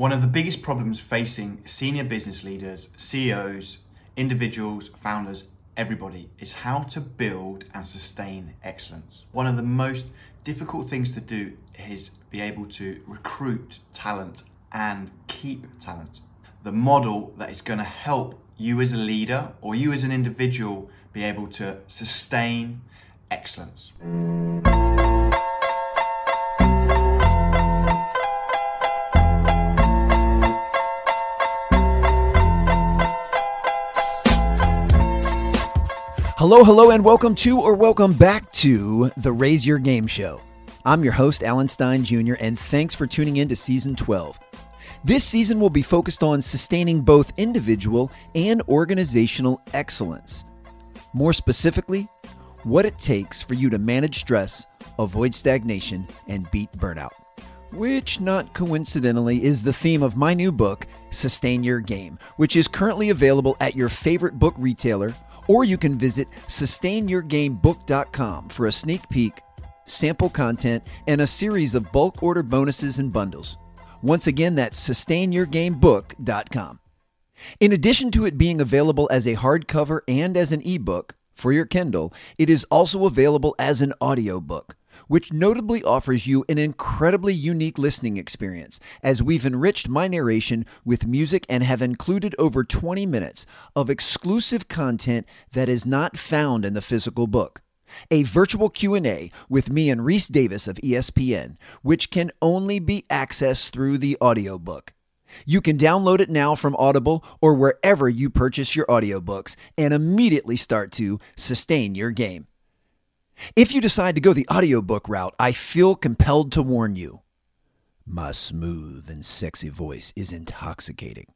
One of the biggest problems facing senior business leaders, CEOs, individuals, founders, everybody is how to build and sustain excellence. One of the most difficult things to do is be able to recruit talent and keep talent. The model that is going to help you as a leader or you as an individual be able to sustain excellence. Hello, hello, and welcome to or welcome back to the Raise Your Game Show. I'm your host, Alan Stein Jr., and thanks for tuning in to season 12. This season will be focused on sustaining both individual and organizational excellence. More specifically, what it takes for you to manage stress, avoid stagnation, and beat burnout. Which, not coincidentally, is the theme of my new book, Sustain Your Game, which is currently available at your favorite book retailer or you can visit sustainyourgamebook.com for a sneak peek, sample content, and a series of bulk order bonuses and bundles. Once again, that's sustainyourgamebook.com. In addition to it being available as a hardcover and as an ebook for your Kindle, it is also available as an audiobook which notably offers you an incredibly unique listening experience, as we've enriched my narration with music and have included over 20 minutes of exclusive content that is not found in the physical book. A virtual q&a with me and Rece Davis of espn which can only be accessed through the audiobook. You can download it now from audible or wherever you purchase your audiobooks and immediately start to sustain your game if you decide to go the audiobook route, I feel compelled to warn you. My smooth and sexy voice is intoxicating.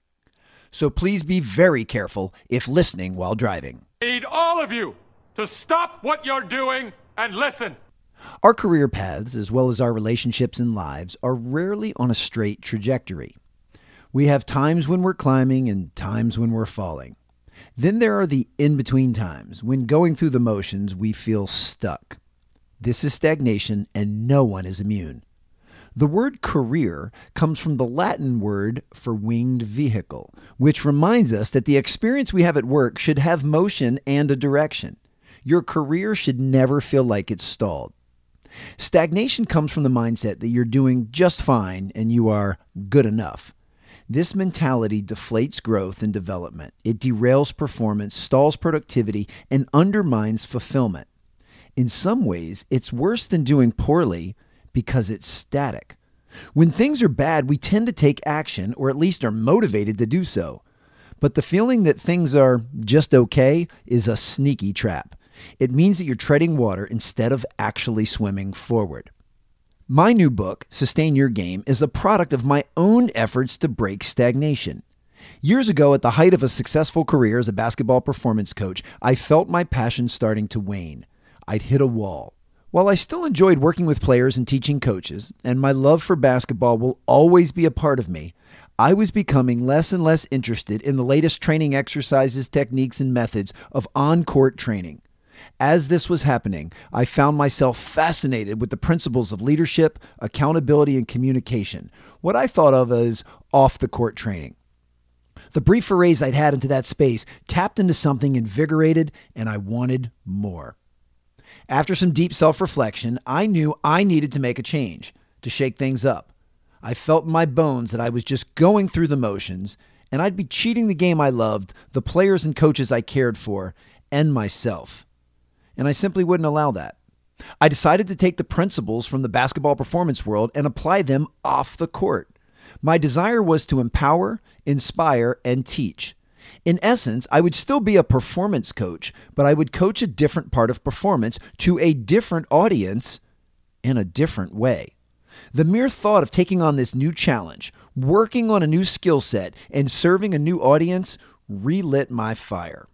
So please be very careful if listening while driving. I need all of you to stop what you're doing and listen. Our career paths, as well as our relationships and lives, are rarely on a straight trajectory. We have times when we're climbing and times when we're falling. Then there are the in between times when going through the motions we feel stuck. This is stagnation, and no one is immune. The word career comes from the Latin word for winged vehicle, which reminds us that the experience we have at work should have motion and a direction. Your career should never feel like it's stalled. Stagnation comes from the mindset that you're doing just fine and you are good enough. This mentality deflates growth and development. It derails performance, stalls productivity, and undermines fulfillment. In some ways, it's worse than doing poorly because it's static. When things are bad, we tend to take action, or at least are motivated to do so. But the feeling that things are just okay is a sneaky trap. It means that you're treading water instead of actually swimming forward. My new book, Sustain Your Game, is a product of my own efforts to break stagnation. Years ago, at the height of a successful career as a basketball performance coach, I felt my passion starting to wane. I'd hit a wall. While I still enjoyed working with players and teaching coaches, and my love for basketball will always be a part of me, I was becoming less and less interested in the latest training exercises, techniques, and methods of on court training. As this was happening, I found myself fascinated with the principles of leadership, accountability, and communication, what I thought of as off the court training. The brief forays I'd had into that space tapped into something invigorated, and I wanted more. After some deep self reflection, I knew I needed to make a change, to shake things up. I felt in my bones that I was just going through the motions, and I'd be cheating the game I loved, the players and coaches I cared for, and myself and I simply wouldn't allow that. I decided to take the principles from the basketball performance world and apply them off the court. My desire was to empower, inspire, and teach. In essence, I would still be a performance coach, but I would coach a different part of performance to a different audience in a different way. The mere thought of taking on this new challenge, working on a new skill set, and serving a new audience relit my fire.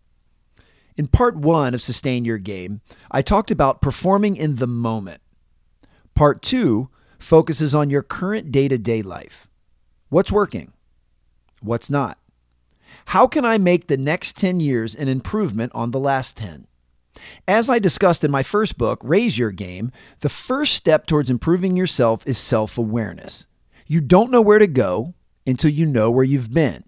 In part one of Sustain Your Game, I talked about performing in the moment. Part two focuses on your current day to day life. What's working? What's not? How can I make the next 10 years an improvement on the last 10? As I discussed in my first book, Raise Your Game, the first step towards improving yourself is self awareness. You don't know where to go, until you know where you've been.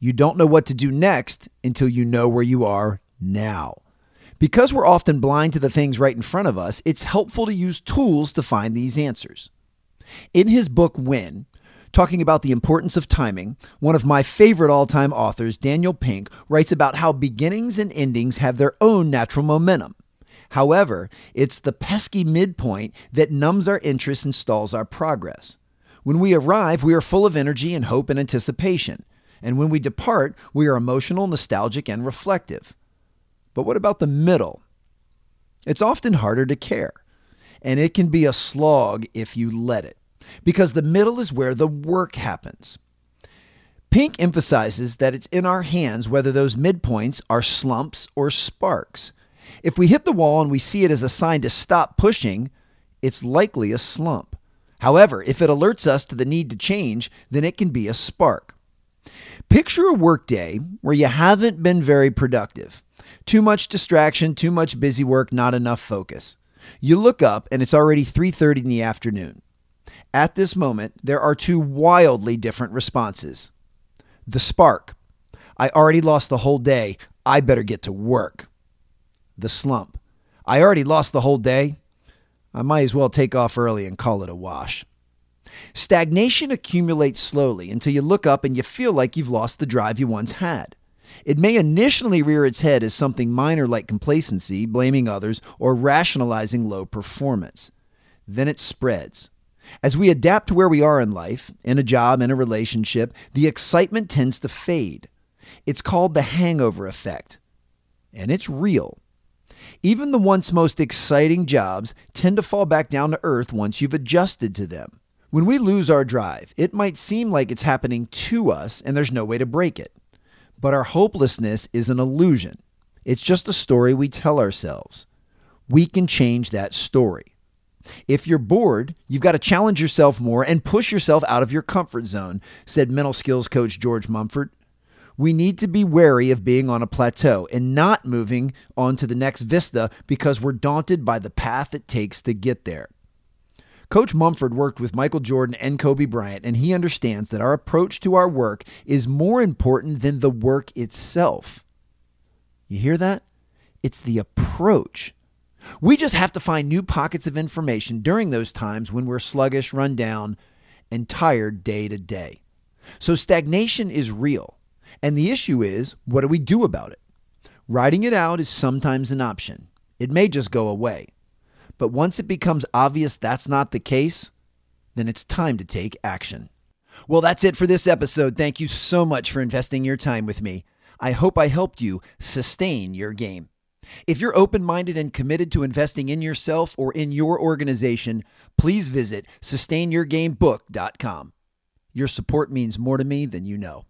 You don't know what to do next until you know where you are now. Because we're often blind to the things right in front of us, it's helpful to use tools to find these answers. In his book, When, talking about the importance of timing, one of my favorite all time authors, Daniel Pink, writes about how beginnings and endings have their own natural momentum. However, it's the pesky midpoint that numbs our interest and stalls our progress. When we arrive, we are full of energy and hope and anticipation. And when we depart, we are emotional, nostalgic, and reflective. But what about the middle? It's often harder to care, and it can be a slog if you let it, because the middle is where the work happens. Pink emphasizes that it's in our hands whether those midpoints are slumps or sparks. If we hit the wall and we see it as a sign to stop pushing, it's likely a slump. However, if it alerts us to the need to change, then it can be a spark. Picture a workday where you haven't been very productive. Too much distraction, too much busy work, not enough focus. You look up and it's already 3:30 in the afternoon. At this moment, there are two wildly different responses. The spark. I already lost the whole day. I better get to work. The slump. I already lost the whole day. I might as well take off early and call it a wash. Stagnation accumulates slowly until you look up and you feel like you've lost the drive you once had. It may initially rear its head as something minor like complacency, blaming others, or rationalizing low performance. Then it spreads. As we adapt to where we are in life, in a job, in a relationship, the excitement tends to fade. It's called the hangover effect. And it's real. Even the once most exciting jobs tend to fall back down to earth once you've adjusted to them. When we lose our drive, it might seem like it's happening to us and there's no way to break it. But our hopelessness is an illusion. It's just a story we tell ourselves. We can change that story. If you're bored, you've got to challenge yourself more and push yourself out of your comfort zone, said mental skills coach George Mumford. We need to be wary of being on a plateau and not moving on to the next vista because we're daunted by the path it takes to get there. Coach Mumford worked with Michael Jordan and Kobe Bryant, and he understands that our approach to our work is more important than the work itself. You hear that? It's the approach. We just have to find new pockets of information during those times when we're sluggish, run down, and tired day to day. So stagnation is real. And the issue is what do we do about it? Writing it out is sometimes an option, it may just go away. But once it becomes obvious that's not the case, then it's time to take action. Well, that's it for this episode. Thank you so much for investing your time with me. I hope I helped you sustain your game. If you're open minded and committed to investing in yourself or in your organization, please visit sustainyourgamebook.com. Your support means more to me than you know.